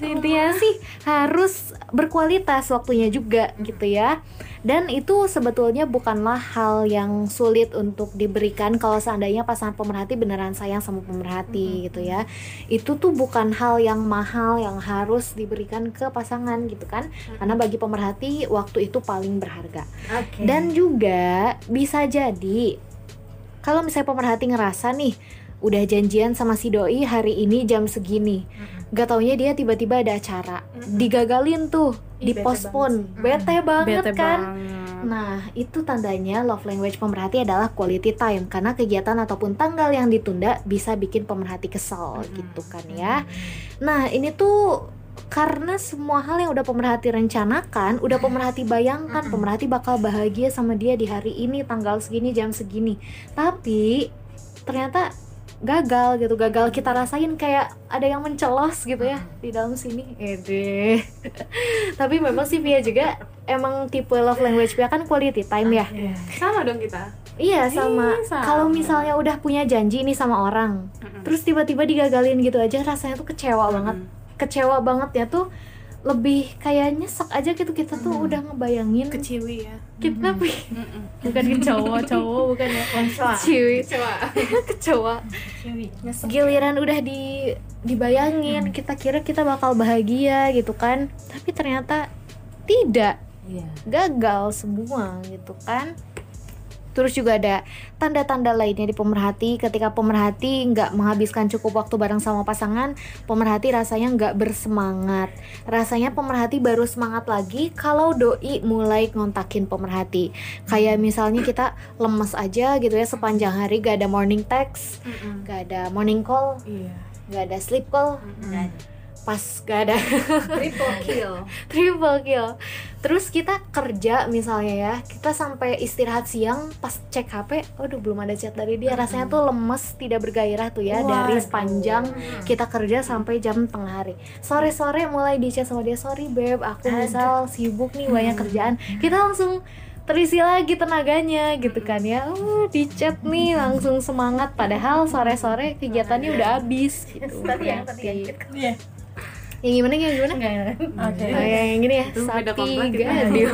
Intinya sih harus berkualitas waktunya juga gitu ya. Dan itu sebetulnya bukanlah hal yang sulit untuk diberikan kalau seandainya pasangan pemerhati beneran sayang sama pemerhati gitu ya. Itu tuh bukan hal yang mahal yang harus diberikan ke pasangan gitu kan. Karena bagi pemerhati waktu itu paling berharga. Dan juga bisa jadi kalau misalnya pemerhati ngerasa nih udah janjian sama si doi hari ini jam segini. Gak taunya dia tiba-tiba ada acara. Digagalin tuh dipospon. bete banget bete kan? banget. Nah, itu tandanya love language pemerhati adalah quality time. Karena kegiatan ataupun tanggal yang ditunda bisa bikin pemerhati kesel gitu kan ya. Nah, ini tuh karena semua hal yang udah pemerhati rencanakan, udah pemerhati bayangkan, pemerhati bakal bahagia sama dia di hari ini, tanggal segini, jam segini. Tapi ternyata gagal gitu, gagal kita rasain kayak ada yang mencelos gitu ya di dalam sini. Ede. Tapi memang sih Via juga emang tipe love language Via kan quality time ya. sama dong kita Iya sama. Ih, sama. Kalau misalnya udah punya janji nih sama orang, terus tiba-tiba digagalin gitu aja, rasanya tuh kecewa banget. Kecewa banget ya tuh lebih kayak nyesek aja gitu kita tuh udah ngebayangin keciwi ya. kita bukan kecoa cowok bukan ya. Keciwi kecoa giliran udah di dibayangin kita kira kita bakal bahagia gitu kan. Tapi ternyata tidak. Iya. gagal semua gitu kan Terus juga ada tanda-tanda lainnya di pemerhati ketika pemerhati nggak menghabiskan cukup waktu bareng sama pasangan, pemerhati rasanya nggak bersemangat. Rasanya pemerhati baru semangat lagi kalau doi mulai ngontakin pemerhati. Kayak misalnya kita lemes aja gitu ya sepanjang hari gak ada morning text, gak ada morning call, Iya. gak ada sleep call, pas gak ada. Triple kill. Triple kill. Terus kita kerja misalnya ya, kita sampai istirahat siang pas cek HP, aduh belum ada chat dari dia. Rasanya tuh lemes, tidak bergairah tuh ya dari sepanjang kita kerja sampai jam tengah hari. Sore-sore mulai di chat sama dia, sorry beb, aku misal sibuk nih banyak kerjaan. Kita langsung terisi lagi tenaganya gitu kan ya. Uh, di chat nih langsung semangat. Padahal sore-sore kegiatannya udah habis gitu. tadi yang tadi yang gimana yang gimana? Oke. Oh, yang yang gini ya, Itu sapi kita. gadio.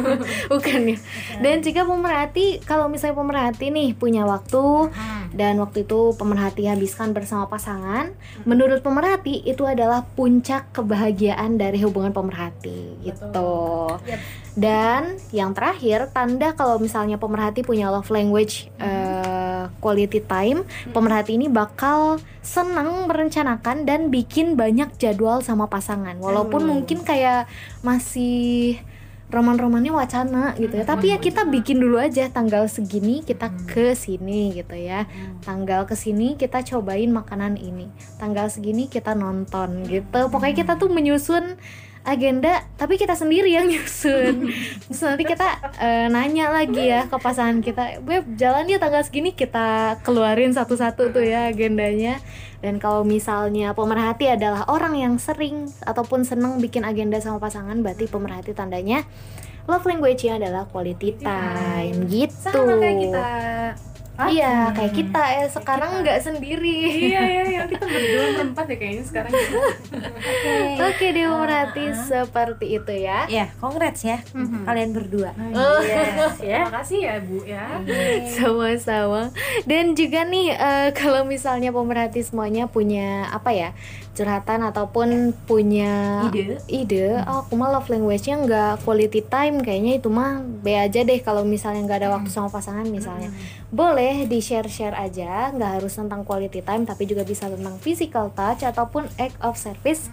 Bukan ya. Dan jika pemerhati, kalau misalnya pemerhati nih punya waktu dan waktu itu pemerhati habiskan bersama pasangan, menurut pemerhati itu adalah puncak kebahagiaan dari hubungan pemerhati gitu. Dan yang terakhir, tanda kalau misalnya pemerhati punya love language quality time, pemerhati ini bakal senang merencanakan dan bikin banyak jadwal sama pasangan. Walaupun mungkin kayak masih roman-romannya wacana gitu ya. Tapi ya kita bikin dulu aja tanggal segini kita ke sini gitu ya. Tanggal ke sini kita cobain makanan ini. Tanggal segini kita nonton gitu. Pokoknya kita tuh menyusun agenda tapi kita sendiri yang nyusun. Terus nanti kita eh, nanya lagi ya ke pasangan kita web jalan ya tanggal segini kita keluarin satu-satu tuh ya agendanya. Dan kalau misalnya pemerhati adalah orang yang sering ataupun seneng bikin agenda sama pasangan berarti pemerhati tandanya love language-nya adalah quality time. Gitu. Sama kayak kita iya kayak kita ya sekarang nggak sendiri. Iya iya iya. Kita berdua berempat ya kayaknya sekarang gitu. Oke. Deh pemerhati seperti itu ya. Ya, congrats ya kalian berdua. Oh, ya. Terima kasih ya Bu ya. sama-sama. Dan juga nih eh, kalau misalnya pemerhati semuanya punya apa ya curhatan ataupun punya Ide. ide. Oh, aku mah love language-nya nggak quality time. Kayaknya itu mah B aja deh kalau misalnya nggak ada waktu sama pasangan misalnya boleh di share share aja nggak harus tentang quality time tapi juga bisa tentang physical touch ataupun act of service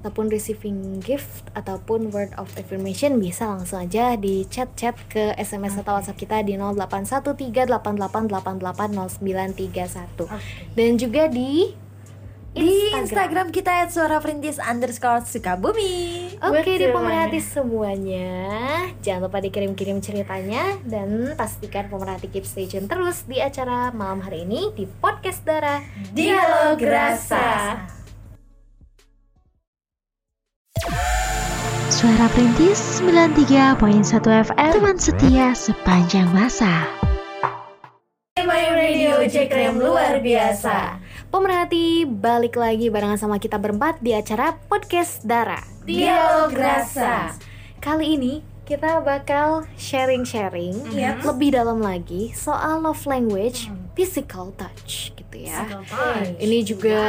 ataupun receiving gift ataupun word of affirmation bisa langsung aja di chat-chat ke SMS atau WhatsApp kita di 081388880931 dan juga di Di Instagram kita @suaraperintis underscore Sukabumi. Oke di Betul. pemerhati semuanya Jangan lupa dikirim-kirim ceritanya Dan pastikan pemerhati keep stay tune terus Di acara malam hari ini Di Podcast Dara Dialog Rasa. Suara Perintis 93.1 FM Teman setia sepanjang masa My Radio Jekrem luar biasa Pemerhati balik lagi barengan sama kita berempat Di acara Podcast Dara. Dialog Rasa. Kali ini kita bakal sharing-sharing lebih dalam lagi soal love language, physical touch gitu ya. Ini juga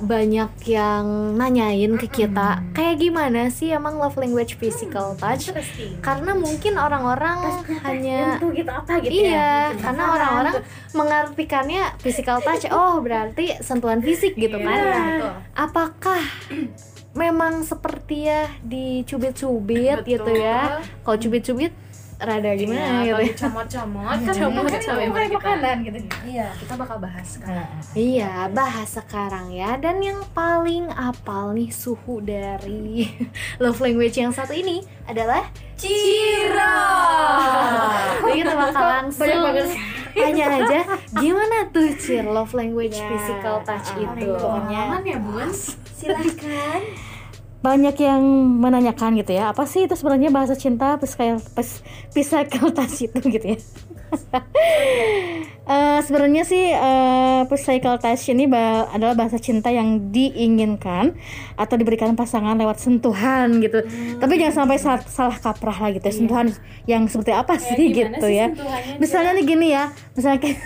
banyak yang nanyain ke kita, kayak gimana sih emang love language physical touch? Karena mungkin orang-orang hanya gitu apa gitu Iya, ya karena orang-orang mengartikannya physical touch, oh berarti sentuhan fisik gitu kan? betul. Apakah memang seperti ya dicubit-cubit gitu ya? Kalau cubit-cubit rada gimana Iya, gitu? kalau ya? dicomot-comot kan Comot kan itu itu bukan makanan gitu Iya. Kita bakal bahas sekarang. Iya, bahas sekarang ya. Dan yang paling apal nih suhu dari love language yang satu ini adalah Ciro. Jadi kita bakal langsung tanya aja gimana tuh Cir love language physical touch itu. Pengalaman ya Bun? Silahkan. Banyak yang menanyakan gitu ya apa sih itu sebenarnya bahasa cinta? Physical pes- physical touch itu gitu ya Eh, sebenarnya sih eh, physical touch ini ba- adalah bahasa cinta yang diinginkan atau diberikan pasangan lewat sentuhan gitu. Tapi jangan sampai sa- salah kaprah lah gitu ya. sentuhan yang seperti apa sih gimana gitu sih ya. misalnya nih gini ya misalnya kayak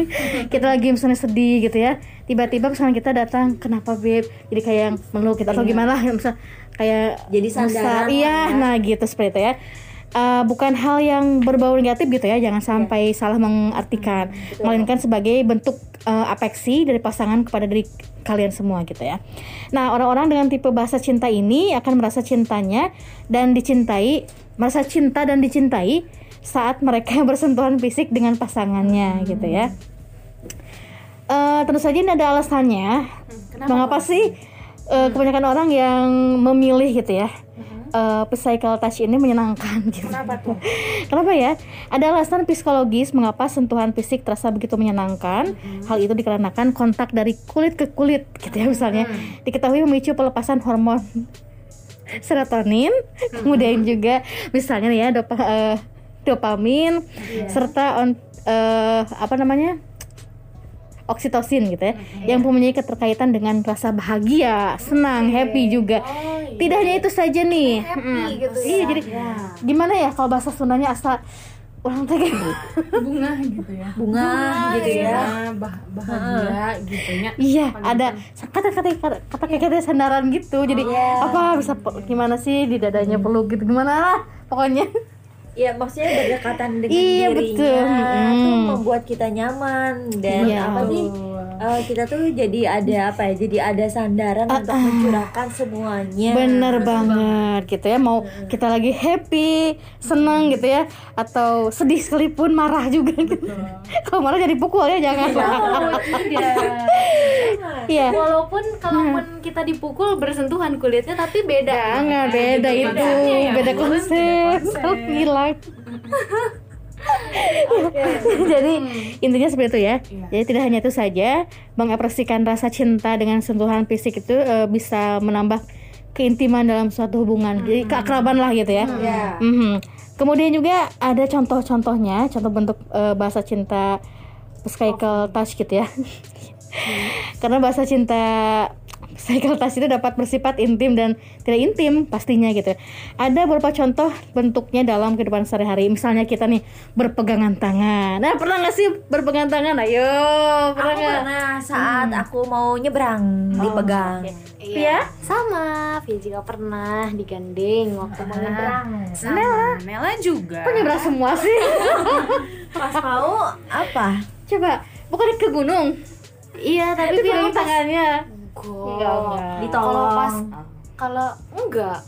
kita lagi misalnya sedih gitu ya tiba-tiba misalnya kita datang kenapa beb? Jadi kayak yang meluk kita atau gimana lah misal kayak Jadi sandaran iya nah gitu seperti itu ya uh, bukan hal yang berbau negatif gitu ya, jangan sampai salah mengartikan, melainkan sebagai bentuk uh, afeksi dari pasangan kepada diri kalian semua gitu ya. Nah, orang-orang dengan tipe bahasa cinta ini akan merasa cintanya dan dicintai, merasa cinta dan dicintai saat mereka bersentuhan fisik dengan pasangannya gitu ya. Eh, tentu saja ini ada alasannya. Mengapa sih eh, kebanyakan orang yang memilih gitu ya? Eh, physical touch ini menyenangkan gitu. Kenapa tuh? Kenapa ya? Ada alasan psikologis mengapa sentuhan fisik terasa begitu menyenangkan. Hal itu dikarenakan kontak dari kulit ke kulit gitu ya misalnya. Diketahui memicu pelepasan hormon serotonin, kemudian juga misalnya ya dopa, eh, dopamin serta on, eh, apa namanya? oksitosin gitu ya, yang mempunyai keterkaitan dengan rasa bahagia, senang, happy juga. Tidak hanya itu saja nih. Mm. Iya, jadi gimana ya kalau bahasa Sundanya asal orang teh kayak bunga gitu ya bunga gitu ya Bunga, bah- bahagia gitu ya Iya, ada kata-kata kata kata sandaran gitu. Jadi apa bisa gimana sih di dadanya peluk gitu gimana lah pokoknya. Iya maksudnya berdekatan dengan Iya, dirinya betul. tuh Mm. membuat kita nyaman dan Iya. apa sih eh, kita tuh jadi ada apa ya? Jadi ada sandaran untuk mencurahkan semuanya. Bener banget gitu ya. Mau kita lagi happy, senang gitu ya, atau sedih sekalipun marah juga. Gitu. Kalau marah jadi pukul ya jangan. Iya. Walaupun kalaupun kita dipukul bersentuhan kulitnya tapi beda. Jangan beda itu, beda konsep, hilang. Jadi intinya seperti itu ya. Jadi tidak hanya itu saja, mengekspresikan rasa cinta dengan sentuhan fisik itu eh, bisa menambah keintiman dalam suatu hubungan. Jadi keakraban lah gitu ya. Mhm. Kemudian juga ada contoh-contohnya, contoh bentuk eh, bahasa cinta physical touch gitu ya. Karena bahasa cinta touch itu dapat bersifat intim dan tidak intim pastinya gitu. Ada beberapa contoh bentuknya dalam kehidupan sehari-hari. Misalnya kita nih berpegangan tangan. Nah pernah nggak sih berpegangan tangan? Ayo pernah aku nggak? pernah saat aku mau nyebrang dipegang Iya, sama. Via juga pernah digandeng waktu mau nyebrang. sama Nela juga Kok nyebrang semua sih? pas mau apa Coba bukan ke gunung. Iya, tapi pas tangannya. Enggak, enggak. Kalau pas kalau enggak.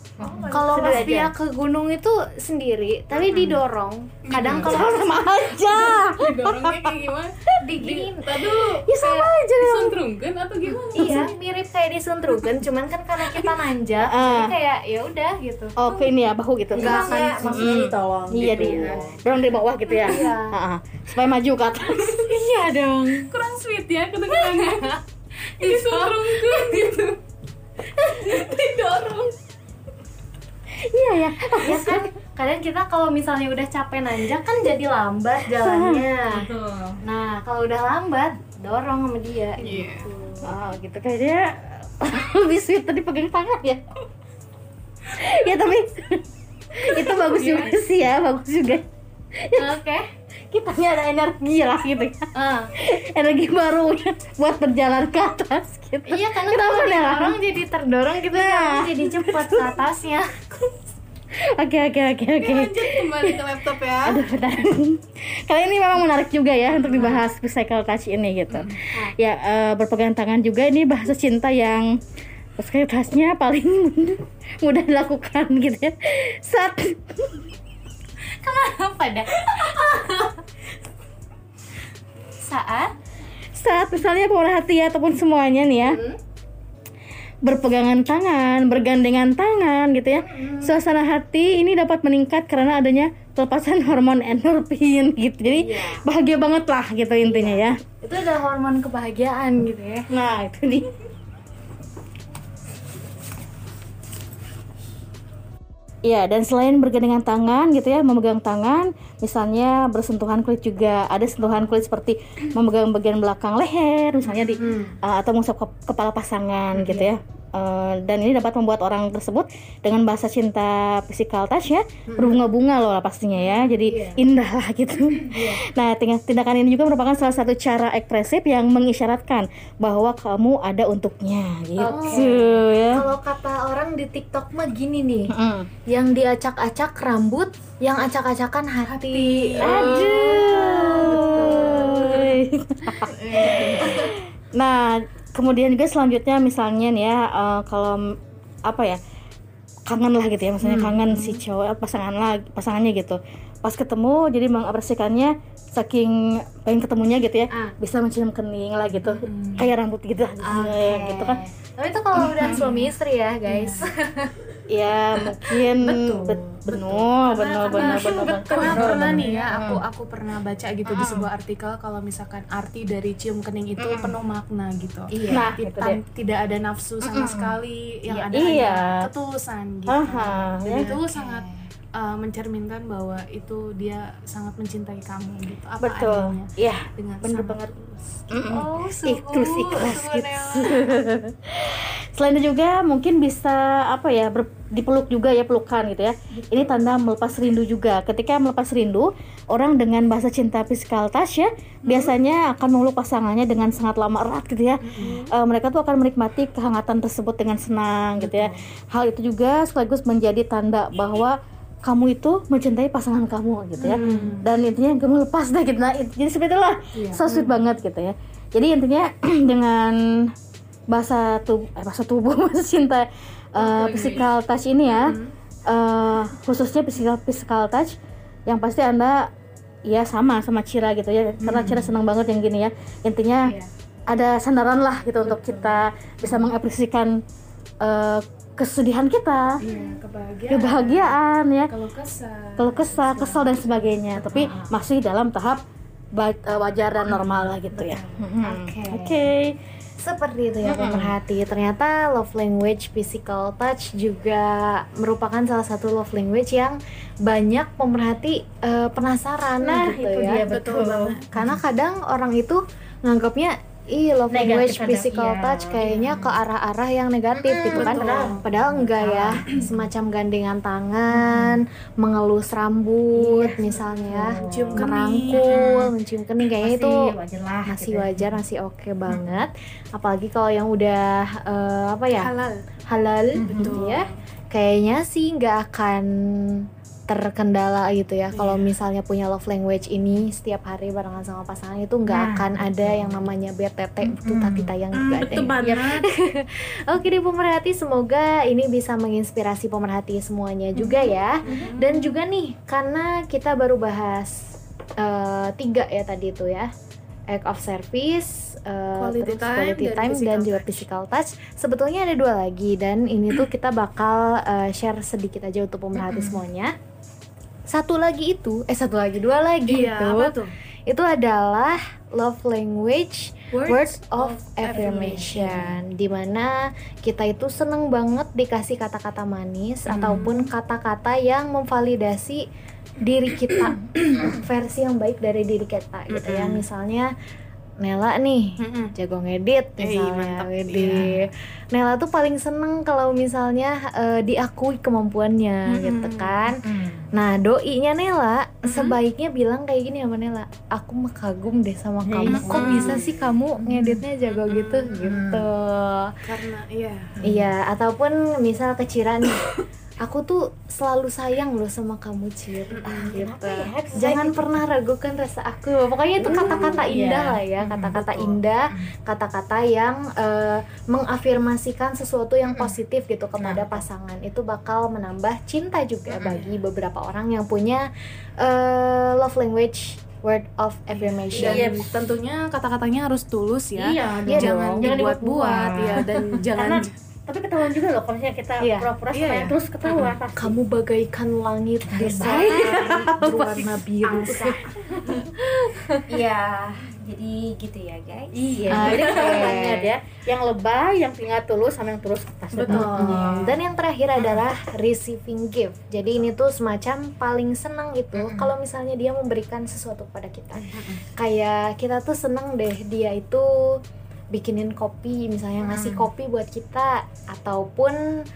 Kalau pas dia ke gunung itu sendiri, tapi didorong. Kadang kalau Sama aja. dorongnya kayak gimana digini Ya sama aja. disentrungkan atau gimana Iya, mirip kayak disuntrukkan, cuman kan karena kita nanjak, Ah. jadi kayak ya udah gitu. Oh ke ini ya bahu gitu. Enggak akan- maksudnya ditolong Iya gitu. di dorong dari bawah gitu ya. Iya. Ah, ah. Supaya maju ke atas. Iya dong. kurang sweet ya kedengarannya disentrungkan gitu didorong Iya ya. Ya kan, kadang kita kalau misalnya udah capek nanjak kan jadi lambat jalannya. Nah, kalau udah lambat, dorong sama dia. Iya. gitu. Oh gitu kayaknya lebih sweet tadi pegang tangan ya. ya tapi itu bagus juga sih ya, bagus juga. Oke. Kitanya ada energi lah gitu ya. Ah. Energi baru buat berjalan ke atas gitu. Iya karena kalau Nela? orang jadi terdorong gitu Nah. jadi cepat ke atasnya. Oke oke oke oke. lanjut kembali ke laptop ya Aduh, bentar. Kali ini memang menarik juga ya untuk dibahas physical touch ini gitu. Ya eh, berpegang tangan juga ini bahasa cinta yang physical touchnya paling mudah dilakukan gitu ya. Saat Apa dah? Saat saat misalnya pemerhati ataupun semuanya nih ya berpegangan tangan, bergandengan tangan gitu ya. Suasana hati ini dapat meningkat karena adanya pelepasan hormon endorfin gitu. Jadi bahagia banget lah gitu intinya ya. itu ada hormon kebahagiaan gitu ya. Nah, itu nih. Iya, dan selain bergandengan tangan gitu ya, memegang tangan, misalnya bersentuhan kulit juga. Ada sentuhan kulit seperti memegang bagian belakang leher, misalnya di uh, atau mengusap ke- kepala pasangan gitu ya. Eh, dan ini dapat membuat orang tersebut dengan bahasa cinta physical touch ya berbunga-bunga loh lah pastinya ya. Jadi indah lah gitu. Nah ting- tindakan ini juga merupakan salah satu cara ekspresif yang mengisyaratkan bahwa kamu ada untuknya gitu ya. Kalau kata orang di TikTok mah gini nih, Mm. yang diacak-acak rambut, yang acak-acakan hati. Aduh. nah, kemudian juga selanjutnya misalnya nih ya eh, kalau apa ya kangen lah gitu ya, maksudnya kangen si cowok eh, pasangan lah pasangannya gitu. Pas ketemu jadi mengapresiasikannya saking pengen ketemunya gitu ya, bisa mencium kening lah gitu, kayak rambut gitu, ya, gitu kan. Tapi itu kalau udah suami istri ya guys. Ya mungkin bet- benar, benar, benar, benar, Karena pernah nih ya, aku aku pernah baca gitu di sebuah artikel kalau misalkan arti dari cium kening itu penuh makna gitu. Nah, Ti- itu tan- tidak ada nafsu sama sekali, yang ada Iya. hanya ketulusan gitu. Aha, Dan ya. itu sangat uh, mencerminkan bahwa itu dia sangat mencintai kamu gitu. Apa Betul. adanya Ya, dengan bener banget. tulus. Oh, ikhlas ikhlas gitu. Selain itu juga mungkin bisa apa ya ber- dipeluk juga ya pelukan gitu ya. Ini tanda melepas rindu juga. Ketika melepas rindu, orang dengan bahasa cinta physical touch ya biasanya akan memeluk pasangannya dengan sangat lama erat gitu ya. Eh, mereka tuh akan menikmati kehangatan tersebut dengan senang gitu ya. Hal itu juga sekaligus menjadi tanda bahwa kamu itu mencintai pasangan kamu gitu ya. Dan intinya kamu lepas deh gitu. Nah jadi seperti itulah. So sweet banget gitu ya. Jadi intinya dengan bahasa tubuh eh, bahasa tubuh bahasa cinta uh, physical touch ini ya. Eh, khususnya physical physical touch yang pasti anda ya sama sama Cira gitu ya. Karena Cira senang banget yang gini ya. Intinya ada sandaran lah gitu untuk kita bisa mengapresiasikan eh, kesedihan kita. Iya, kebahagiaan. kebahagiaan ya. Kalau kesal. kalau kesal kesal. dan sebagainya. Tapi masih dalam tahap wajar dan normal lah gitu ya. Mhm. oke Seperti itu ya pemerhati. Ternyata love language physical touch juga merupakan salah satu love language yang banyak pemerhati eh, penasaran Nah, gitu itu ya. dia, betul. Karena kadang orang itu nganggapnya Ih, love language physical iya. touch kayaknya ke arah-arah yang negatif gitu kan. Padahal enggak ya. Semacam gandengan tangan, mengelus rambut misalnya, Mencium kening. merangkul, mencium kening kayaknya itu wajar lah masih wajar masih oke banget apalagi kalau yang udah eh, apa ya Halal. halal gitu ya kayaknya sih nggak akan terkendala gitu ya. Kalau misalnya punya love language ini setiap hari barengan sama pasangan itu nggak akan ada yang namanya BTT itu tapi tayang juga ada Itu banget. Oke deh pemerhati, semoga ini bisa menginspirasi pemerhati semuanya juga ya. Dan juga nih, karena kita baru bahas eh, tiga ya tadi itu ya, act of service, eh, Quality terus time, quality dan time physical dan juga physical touch. Sebetulnya ada dua lagi dan ini tuh kita bakal eh, share sedikit aja untuk pemerhati semuanya. Satu lagi itu, eh satu lagi, dua lagi Iya, itu, apa tuh? itu adalah love language Words words of of affirmation. di mana kita itu seneng banget dikasih kata-kata manis ataupun kata-kata yang memvalidasi diri kita versi yang baik dari diri kita gitu ya. Misalnya Nela nih Mm-mm. jago ngedit Eh, misalnya mantap, Widih. Nela tuh paling seneng kalau misalnya eh, diakui kemampuannya gitu kan. Nah doinya Nela sebaiknya bilang kayak gini sama Nela aku mah kagum deh sama kamu. kok bisa sih kamu ngeditnya jago gitu? Gitu. Karena iya. iya ataupun misal ke Cira nih aku tuh selalu sayang loh sama kamu Cir gitu. jangan pernah ragukan rasa aku. Pokoknya itu kata-kata indah lah ya kata-kata indah kata-kata yang eh, mengafirmasikan sesuatu yang positif gitu kepada pasangan. Itu bakal menambah cinta juga bagi beberapa orang yang punya eh, love language word of affirmation. Dan tentunya kata-katanya harus tulus ya. Iya, iya jangan dibuat-buat. ya dan jangan karena tapi ketahuan juga loh kalau misalnya kita Iya. pura-pura Iya, sama iya. yang terus ketahuan pasti kamu bagaikan langit di saat berwarna biru Iya, jadi gitu ya guys. Iya, Oke. jadi ketahuan banget ya. Yang lebay, yang tinggal tulus sama yang terus pasti Betul. tahu. Hmm, Dan yang terakhir adalah receiving gift. Jadi ini tuh semacam paling senang itu kalau misalnya dia memberikan sesuatu kepada kita. Kayak kita tuh senang deh dia itu bikinin kopi misalnya ngasih kopi buat kita ataupun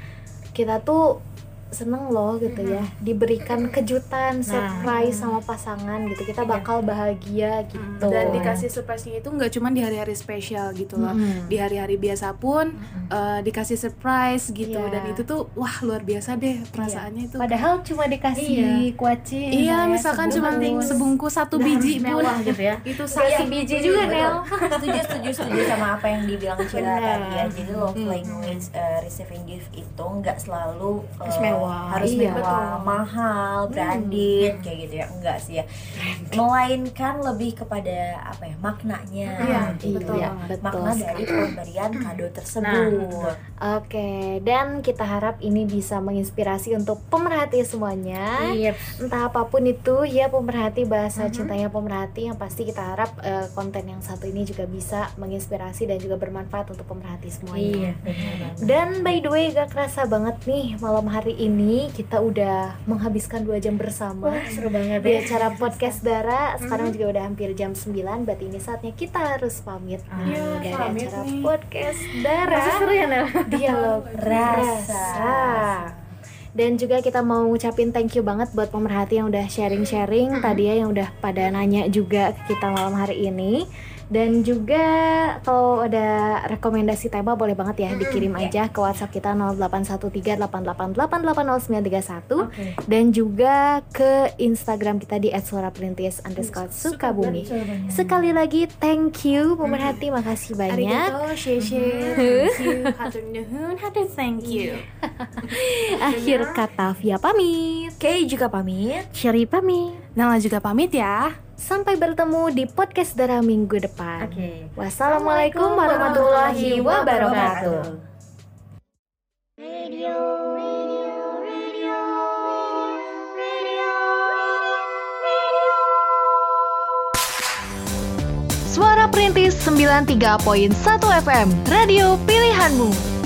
kita tuh seneng loh gitu ya. Diberikan kejutan surprise sama pasangan gitu. Kita bakal bahagia gitu. Dan dikasih surprise-nya itu nggak cuma di hari-hari spesial gitu loh. Mm-mm. di hari-hari biasa pun eh, dikasih surprise gitu. Iya. dan itu tuh wah luar biasa deh perasaannya itu. Padahal cuma dikasih kuaci iya misalkan cuma sebungkus satu biji pun. mewah gitu ya. Itu kasih saking biji juga Nel setuju setuju setuju sama apa yang dibilang Benar. tadi ya. Jadi love language uh, receiving gift itu nggak selalu uh, mewah. harus Iya. mewah mahal branded kayak gitu ya enggak sih ya melainkan lebih kepada apa ya maknanya Iya, gitu betul ya banget. makna Betul dari pemberian kado tersebut Oke, dan kita harap ini bisa menginspirasi untuk pemerhati semuanya. Iya. Entah apa pun itu, ya pemerhati bahasa cintanya pemerhati yang pasti kita harap eh, konten yang satu ini juga bisa menginspirasi dan juga bermanfaat untuk pemerhati semuanya. Dan by the way, gak kerasa banget nih malam hari ini kita udah menghabiskan dua jam bersama seru banget di ya acara podcast Dara. Sekarang juga udah hampir jam 9, berarti ini saatnya kita harus pamit nih Iya, dari pamit acara nih. podcast Dara. Seru ya Nel Dialog Rasa. rasa. Dan juga kita mau ngucapin thank you banget buat pemerhati yang udah sharing-sharing tadi ya yang udah pada nanya juga ke kita malam hari ini. Dan juga kalau ada rekomendasi tema boleh banget ya dikirim aja ke WhatsApp kita 081388880931 dan juga ke Instagram kita di @suaraperintis underscore Sukabumi. Sekali lagi thank you pemerhati makasih banyak. Arigato, sheshe, thank you, thank you. Akhir kata Via pamit. Kay juga pamit Sherry pamit. Nala juga pamit ya. Sampai bertemu di podcast Dara minggu depan. Oke. Wassalamualaikum warahmatullahi wabarakatuh. Radio, radio, radio, radio, radio. Suara Perintis 93.1 FM, radio pilihanmu.